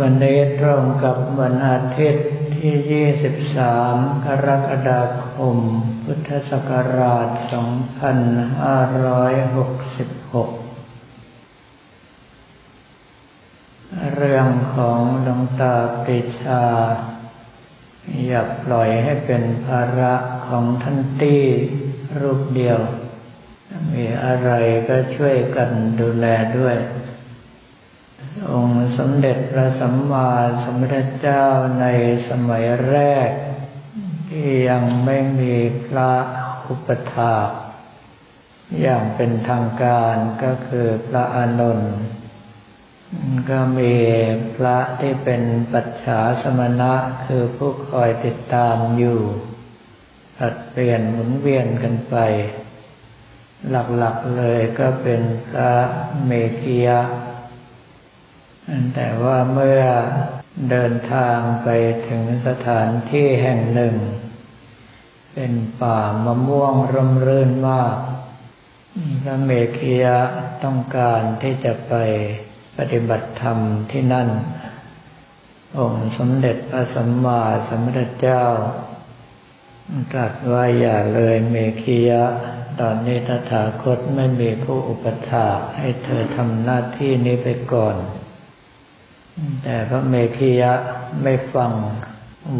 วันนี้ตรงกับวันอาทิตย์ที่ 23 กรกฎาคม พุทธศักราช 2566 เรื่องของหลวงตาปริชา อย่าปล่อยให้เป็นภาระของท่านตี้รูปเดียว มีอะไรก็ช่วยกันดูแลด้วย องค์สมเด็จพระสัมมาสัมพุทธเจ้าในสมัยแรก ที่ยังไม่มีพระอุปถาอย่างเป็นทางการก็คือพระอานนท์ก็มีพระที่เป็นปัจฉาสมณะคือผู้คอยติดตามอยู่ผัดเปลี่ยนหมุนเวียนกันไป หลักๆเลยก็เป็นพระเมกียะ แต่ว่าเมื่อเดินทางไปถึงสถานที่แห่งหนึ่ง เป็นป่ามะม่วงร่มรื่นมากพระเมขียะต้องการที่จะไปปฏิบัติธรรมที่นั่น องค์สมเด็จพระสัมมาสัมพุทธเจ้า ตรัสว่าอย่าเลยเมขียะ ตอนนี้ตถาคตไม่มีผู้อุปถาให้เธอทำหน้าที่นี้ไปก่อน แต่พระเมขียะไม่ฟัง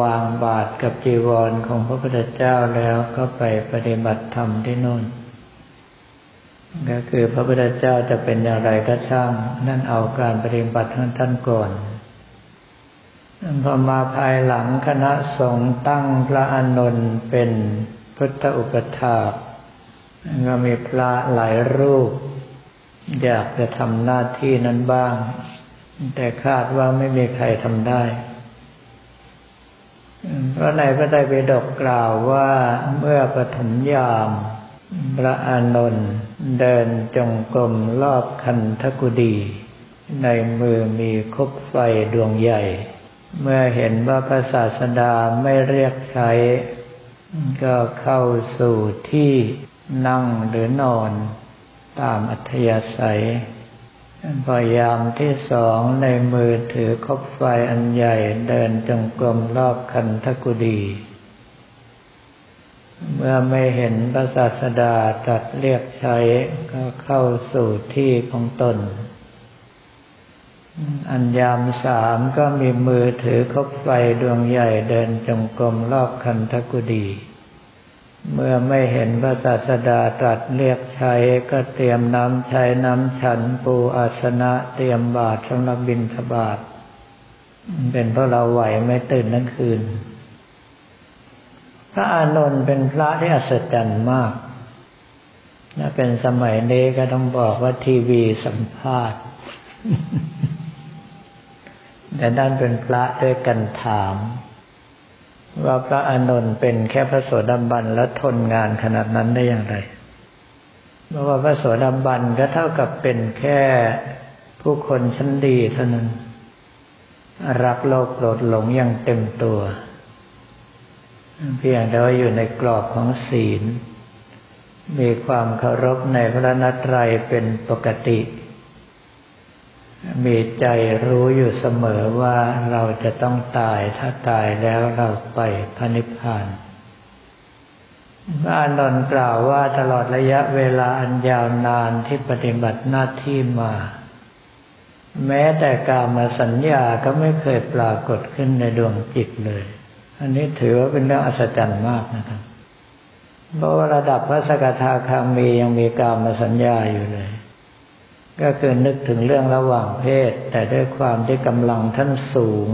วางบาทกับจีวรของพระพุทธเจ้าแล้วก็ไปปฏิบัติธรรมที่นู่น ก็คือพระพุทธเจ้าจะเป็นอย่างไรก็ช่าง นั่นเอาการปฏิบัติของท่านก่อนพอมาภายหลังคณะสงฆ์ตั้งพระอานนท์เป็นพุทธอุปถาก็มีพระหลายรูป อยากจะทำหน้าที่นั้นบ้าง แต่คาดว่าไม่มีใครทำได้เพราะในพระไตรปิฎกกล่าวว่าเมื่อปฐมยาม พระอานนท์เดินจงกรมรอบคันธกุดี ในมือมีคบไฟดวงใหญ่ เมื่อเห็นว่าพระศาสดาไม่เรียกใช้ ก็เข้าสู่ที่นั่งหรือนอนตามอัธยาศัย พยายามที่สองในมือถือคบไฟอันใหญ่เดินจงกรมรอบคันทกุดี เมื่อไม่เห็นพระศาสดาตรัสเรียกใช้ก็เข้าสู่ที่ของตน อันยามสามก็มีมือถือคบไฟดวงใหญ่เดินจงกรมรอบคันทกุดี เมื่อไม่เห็นพระศาสดาตรัสเรียกใช้ก็เตรียมน้ำใช้น้ำฉันปูอาสนะเตรียมบาตรสำหรับบิณฑบาตเป็นเพราะเราไหวไม่ตื่นทั้งคืน พระอานนท์เป็นพระที่อัศจรรย์มากถ้าเป็นสมัยนี้ก็ต้องบอกว่าทีวีสัมภาษณ์ แต่นั่นเป็นพระด้วยกันถาม ว่าพระอานนท์เป็นแค่พระโสดาบันแล้วทนงานขนาดนั้นได้อย่างไรเพราะว่าพระโสดาบันก็เท่ากับเป็นแค่ผู้คนชั้นดีเท่านั้น รักโลกโกรธหลงอย่างเต็มตัว เพียงแต่ว่าอยู่ในกรอบของศีล มีความเคารพในพระนัตรัยเป็นปกติ มีใจรู้อยู่เสมอว่าเราจะต้องตายถ้าตายแล้วเราไปพระนิพพานพระอานนท์กล่าวว่าตลอดระยะเวลาอันยาวนานที่ปฏิบัติหน้าที่มา แม้แต่กามาสัญญาก็ไม่เคยปรากฏขึ้นในดวงจิตเลย อันนี้ถือว่าเป็นเรื่องอัศจรรย์มากนะครับเพราะว่าระดับพระสกทาคามียังมีกามาสัญญาอยู่เลย ก็คือนึกถึงเรื่องระหว่างเพศ แต่ด้วยความที่กำลังท่านสูง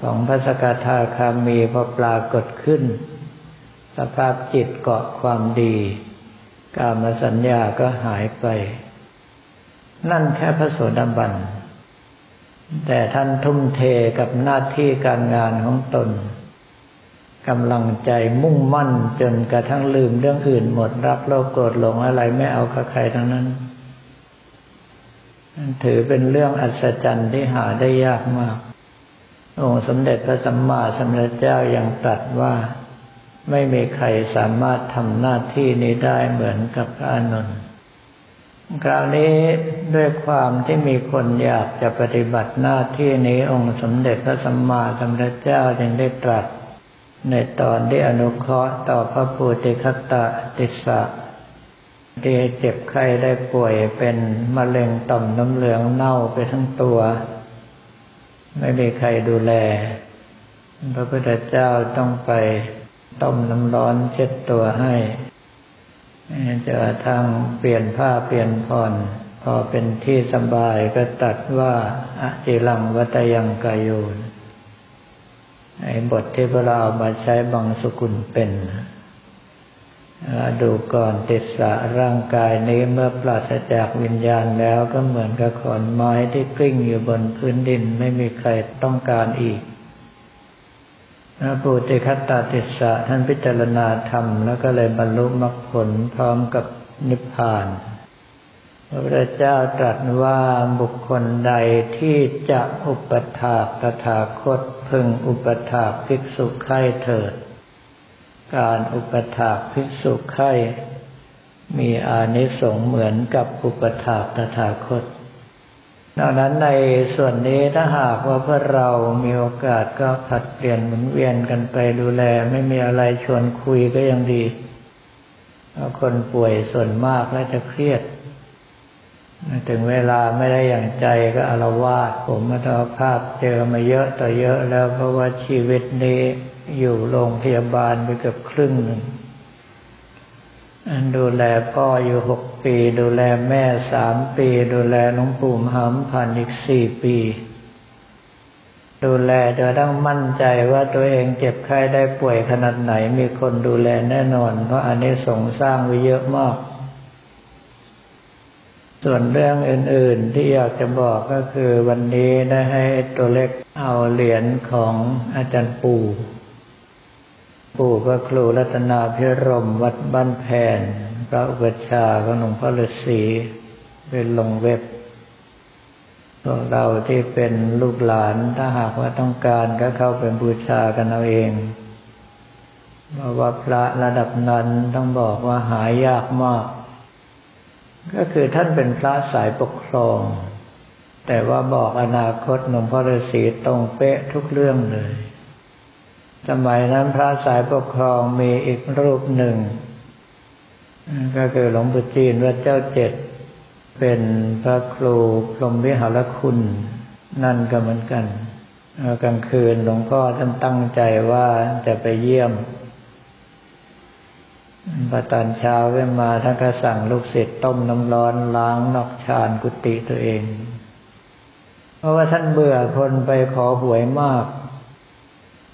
ของพระสกทาคามีพอปรากฏขึ้น สภาพจิตเกาะความดี กามสัญญาก็หายไป นั่นแค่พระโสดาบัน แต่ท่านทุ่มเทกับหน้าที่การงานของตนกำลังใจมุ่งมั่นจนกระทั่งลืมเรื่องอื่นหมด รักโลกโกรธหลงอะไรไม่เอากับใครทั้งนั้น ถือเป็นเรื่องอัศจรรย์ที่หาได้ยากมาก องค์สมเด็จพระสัมมาสัมพุทธเจ้ายังตรัสว่า ไม่มีใครสามารถทำหน้าที่นี้ได้เหมือนกับพระอนุนคราวนี้ด้วยความที่มีคนอยากจะปฏิบัติหน้าที่นี้องค์สมเด็จพระสัมมาสัมพุทธเจ้าจึงได้ตรัส ในตอนที่อนุเคราะห์ต่อพระภูติคัตตะติสสะ ที่เจ็บไข้ได้ป่วยเป็นมะเร็งต่อมน้ำเหลืองเน่าไปทั้งตัว ไม่มีใครดูแล พระพุทธเจ้าต้องไปต้มน้ำร้อนเช็ดตัวให้จะทางเปลี่ยนผ้าเปลี่ยนผ่อนพอเป็นที่สบายก็ตัดว่าอจิลังวัตยังกายุนไอ้บทที่พวกเราเอามาใช้บังสุกุลเป็น ดูก่อนติดสะร่างกายนี้เมื่อปราศจากวิญญาณแล้วก็เหมือนกับขอนไม้ที่กลิ้งอยู่บนพื้นดินไม่มีใครต้องการอีกพระปุติคัตตาติสะท่านพิจารณาธรรมแล้วก็เลยบรรลุมรรคผลพร้อมกับนิพพานพระพุทธเจ้าตรัสว่าบุคคลใดที่จะอุปถากตถาคตพึงอุปถากภิกษุไข่เถิด การอุปถากภิกษุไข้มีอานิสงส์เหมือนกับอุปถากตถาคตดังนั้นในส่วนนี้ถ้าหากว่าพวกเรามีโอกาสก็ผัดเปลี่ยนหมุนเวียนกันไปดูแล ไม่มีอะไรชวนคุยก็ยังดีคนป่วยส่วนมากแล้วจะเครียด ถึงเวลาไม่ได้อย่างใจก็อารวาสผมมาทอภาพเจอมาเยอะต่อเยอะแล้วเพราะว่าชีวิตนี้อยู่โรงพยาบาลไปเกือบครึ่งหนึ่งดูแลพ่ออยู่หกปี ดูแลแม่สามปี ดูแลหลวงปู่หำผ่านอีกสี่ปี ดูแลจนต้องมั่นใจว่าตัวเองเจ็บไข้ได้ป่วยขนาดไหนมีคนดูแลแน่นอน เพราะอันนี้สงสร้างไว้เยอะมาก ส่วนเรื่องอื่น ๆ ที่อยากจะบอกก็คือวันนี้ได้ให้ตัวเล็กเอาเหรียญของอาจารย์ปู่ ปู่พระครูรัตนาพิรมวัดบ้านแพนพระอุปชาของหลวงพ่อฤาษีเป็นลงเว็บพวกเราที่เป็นลูกหลานถ้าหากว่าต้องการก็เข้าไปบูชากันเอาเองเพราะว่าพระระดับนั้นต้องบอกว่าหายากมาก ก็คือท่านเป็นพระสายปกครอง แต่ว่าบอกอนาคตหลวงพ่อฤาษีตรงเป๊ะทุกเรื่องเลย สมัยนั้นพระสายปกครองมีอีกรูปหนึ่ง ก็คือหลวงปู่จีนวัดเจ้าเจ็ด เป็นพระครูพรหมวิหารคุณ นั่นก็เหมือนกันกลางคืนหลวงพ่อท่านตั้งใจว่าจะไปเยี่ยม พอตอนเช้าขึ้นมาท่านก็สั่งลูกศิษย์ต้มน้ำร้อนล้างนอกชานกุฏิตัวเอง เพราะว่าท่านเบื่อคนไปขอหวยมาก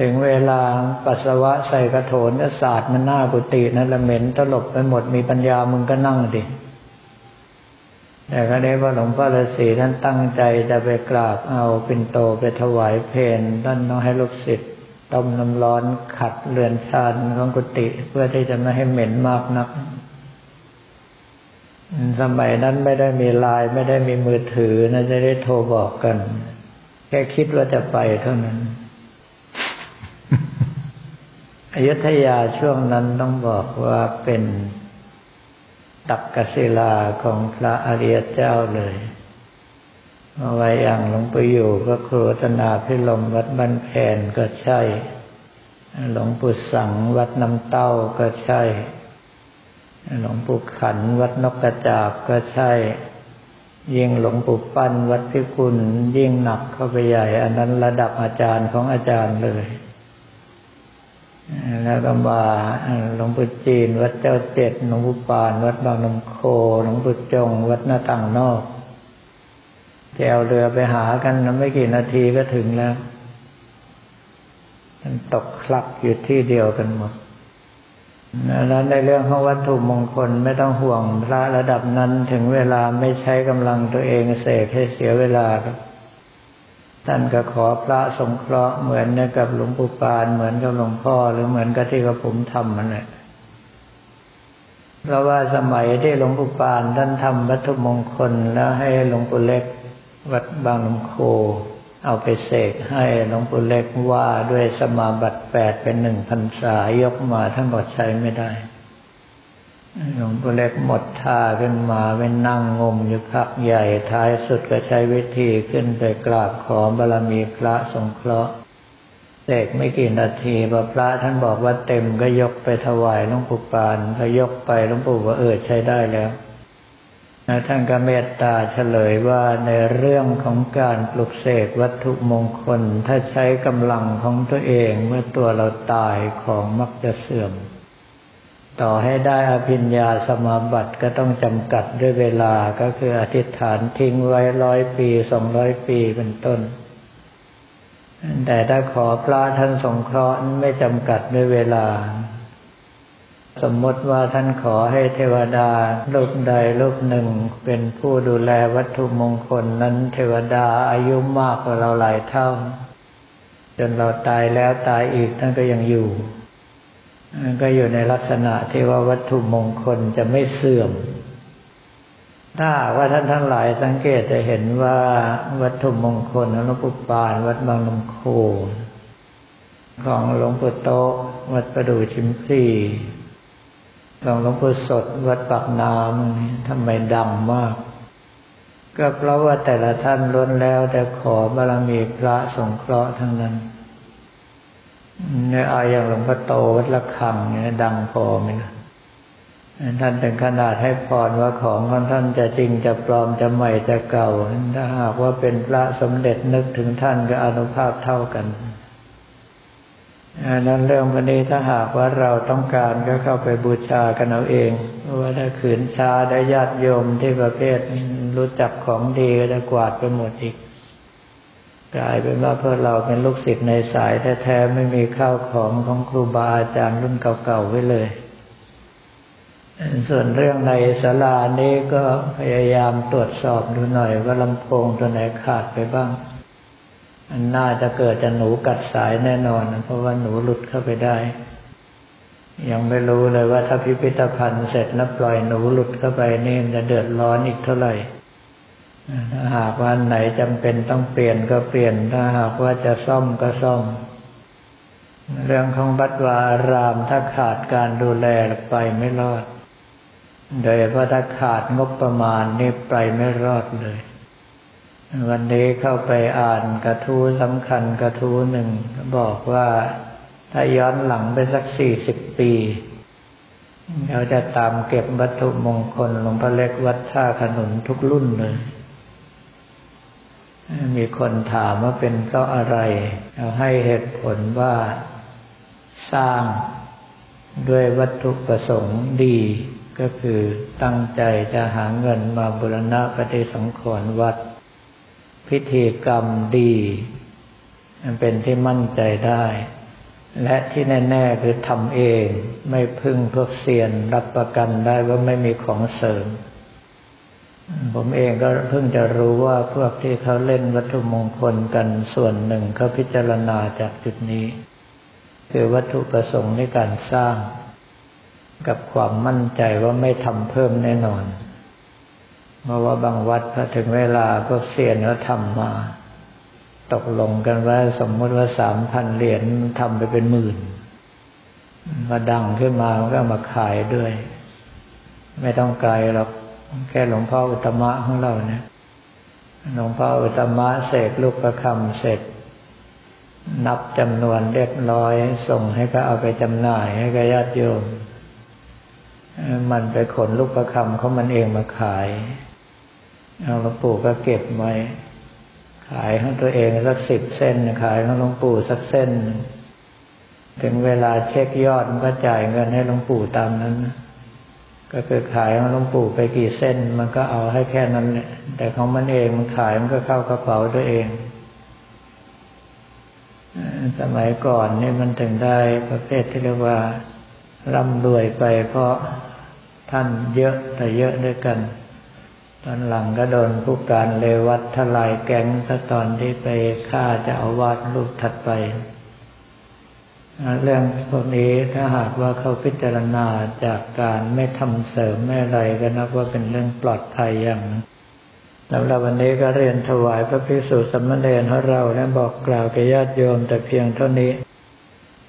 ถึงเวลาปัสสาวะใส่กระโถนศาสตร์มันหน้ากุฏินั่นละเหม็นตลบไปหมดมีปัญญามึงก็นั่งดิแต่ครั้นี้ว่าหลวงพ่อฤาษีท่านตั้งใจจะไปกราบเอาปิ่นโตไปถวายเพนท่านต้องให้ลูกศิษย์ ต้มน้ำร้อนขัดเรือนชานของกุฏิเพื่อที่จะไม่ให้เหม็นมากนัก สมัยนั้นไม่ได้มีไลน์ไม่ได้มีมือถือนะจะได้โทรบอกกัน แค่คิดว่าจะไปเท่านั้นอยุธยาช่วงนั้นต้องบอกว่าเป็นตักกศิลาของพระอริยเจ้าเลย เอาไว้อย่างหลวงปู่อยู่ก็ครูตนาพิลมวัดบ้านแผนก็ใช่ หลวงปู่สังวัดน้ำเต้าก็ใช่ หลวงปู่ขันวัดนกกระจาบก็ใช่ ยิ่งหลวงปู่ปั้นวัดพิกุลยิ่งหนักเข้าไปใหญ่ อันนั้นระดับอาจารย์ของอาจารย์เลย แล้วก็มาหลวงปู่จีน วัดเจ้าเจ็ดหลวงปู่ปาน วัดบางนมโคหลวงปู่จง วัดหน้าต่างนอก แจวเรือไปหากันไม่กี่นาทีก็ถึงแล้วมันตกคลักอยู่ที่เดียวกันหมดนั้นในเรื่องของวัตถุมงคลไม่ต้องห่วงพระระดับนั้นถึงเวลาไม่ใช้กำลังตัวเองเสกให้เสียเวลาครับท่านก็ขอพระสงเคราะห์เหมือนกับหลวงปู่ปานเหมือนกับหลวงพ่อหรือเหมือนกับที่กระผมทำมันเลยเพราะว่าสมัยที่หลวงปู่ปานท่านทำวัตถุมงคลแล้วให้หลวงปู่เล็ก วัดบางลำโค เอาไปเสกให้หลวงปู่เล็กว่าด้วยสมาบัติแปดเป็นหนึ่งพันษายกมาท่านบอกใช้ไม่ได้หลวงปู่เล็กหมดท่าขึ้นมาไปนั่งงมอยู่พักใหญ่ท้ายสุดก็ใช้วิธีขึ้นไปกราบขอบารมีพระสงเคราะห์เสกไม่กี่นาทีพอพระท่านบอกว่าเต็มก็ยกไปถวายหลวงปู่ปานพอยกไปหลวงปู่ว่าเออใช้ได้แล้ว แล้วท่านก็เมตตาเฉลยว่าในเรื่องของการปลุกเสกวัตถุมงคล ถ้าใช้กำลังของตัวเองเมื่อตัวเราตายของมักจะเสื่อม ต่อให้ได้อภิญญาสมาบัติก็ต้องจำกัดด้วยเวลาก็คืออธิษฐานทิ้งไว้ร้อยปีสองร้อยปีเป็นต้น แต่ถ้าขอพระท่านสงเคราะห์ไม่จำกัดด้วยเวลา สมมติว่าท่านขอให้เทวดาลูกใดลูกหนึ่ง เป็นผู้ดูแลวัตถุมงคลนั้นเทวดาอายุมากกว่าเราหลายเท่า จนเราตายแล้วตายอีกท่านก็ยังอยู่ก็อยู่ในลักษณะที่ว่าวัตถุมงคลจะไม่เสื่อม ถ้าว่าท่านทั้งหลายสังเกตจะเห็นว่าวัตถุมงคลหลวงปู่ปาน วัดบางลำโคของหลวงปู่โตวัดประดู่ชิมซี หลวงปู่สดวัดปากน้ำทำไมดังมาก ก็เพราะว่าแต่ละท่านล้นแล้ว แต่ขอบารมีพระสงเคราะห์ทั้งนั้นเนี่ยอาอย่างหลวงพ่อโตวัดละคังเนี่ยดังพอไหมนะท่านถึงขนาดให้พรว่าของของท่านจะจริงจะปลอมจะใหม่จะเก่า ถ้าหากว่าเป็นพระสมเด็จนึกถึงท่านก็อนุภาพเท่ากัน นั้นเรื่องวันนี้ถ้าหากว่าเราต้องการก็เข้าไปบูชากันเอาเองว่าถ้าขืนชาได้ญาติโยมที่ประเภทรู้จักของดีก็จะกวาดไปหมดอีก กลายเป็นว่าเพื่อเราเป็นลูกศิษย์ในสายแท้ๆไม่มีข้าวของของครูบาอาจารย์รุ่นเก่าๆไว้เลย ส่วนเรื่องในศาลานี้ก็พยายามตรวจสอบดูหน่อยว่าลำโพงตัวไหนขาดไปบ้าง อันน่าจะเกิดจะหนูกัดสายแน่นอน เพราะว่าหนูหลุดเข้าไปได้ ยังไม่รู้เลยว่าถ้าพิพิธภัณฑ์เสร็จแล้วปล่อยหนูหลุดเข้าไปนี่จะเดือดร้อนอีกเท่าไหร่ถ้าหากว่าไหนจำเป็นต้องเปลี่ยนก็เปลี่ยน ถ้าหากว่าจะซ่อมก็ซ่อม เรื่องของบัดวารามถ้าขาดการดูแลไปไม่รอด โดยเพราะถ้าขาดงบประมาณนี่ไปไม่รอดเลย วันนี้เข้าไปอ่านกระทู้สำคัญกระทู้หนึ่งบอกว่าถ้าย้อนหลังไปสักสี่สิบปีเราจะตามเก็บวัตถุมงคลหลวงพ่อเล็กวัดท่าขนุนทุกรุ่นเลย มีคนถามว่าเป็นเพราะอะไร เราให้เหตุผลว่าสร้างด้วยวัตถุประสงค์ดี ก็คือตั้งใจจะหาเงินมาบุรณะปฏิสังขรณ์วัด พิธีกรรมดีมันเป็นที่มั่นใจได้ และที่แน่ ๆ คือทำเองไม่พึ่งพวกเซียนรับประกันได้ว่าไม่มีของเสริม ผมเองก็เพิ่งจะรู้ว่าพวกที่เขาเล่นวัตถุมงคลกันส่วนหนึ่งเขาพิจารณาจากจุดนี้ คือวัตถุประสงค์ในการสร้าง กับความมั่นใจว่าไม่ทำเพิ่มแน่นอน เพราะว่าบางวัดพอถึงเวลาพวกเซียนเขาทำมา ตกลงกันว่าสมมติว่าสามพันเหรียญทำไปเป็นหมื่นมาดังขึ้นมาก็มาขายด้วย ไม่ต้องไกลหรอกแค่หลวงพ่ออุตมะของเราเนี่ยหลวงพ่ออุตมะเสกลูกประคำเสร็จ นับจำนวนเรียบร้อย ส่งให้ก็เอาไปจำหน่ายให้กับญาติโยม มันไปขนลูกประคำเขามันเองมาขาย เอาหลวงปู่ก็เก็บไว้ขายของตัวเองสักสิบเส้น ขายของหลวงปู่สักเส้น ถึงเวลาเช็คยอดมันก็จ่ายเงินให้หลวงปู่ตามนั้น ก็คือขายของหลวงปู่ไปกี่เส้น มันก็เอาให้แค่นั้นแหละแต่ของมันเองมันขายมันก็เข้ากระเป๋าตัวเองสมัยก่อนนี่มันถึงได้ประเภทที่เรียกว่าร่ำรวยไปเพราะท่านเยอะแต่เยอะด้วยกัน ตอนหลังก็โดนผู้การเลวัดทลายแก๊งถ้าตอนที่ไปฆ่าจะเอาวาดรูปถัดไป เรื่องพวกนี้ถ้าหากว่าเขาพิจารณาจากการไม่ทำเสริมไม่อะไรก็นับว่าเป็นเรื่องปลอดภัยอย่างสำหรับวันนี้ก็เรียนถวายพระภิกษุสมณเณรของเราและบอกกล่าวแก่ญาติโยมแต่เพียงเท่านี้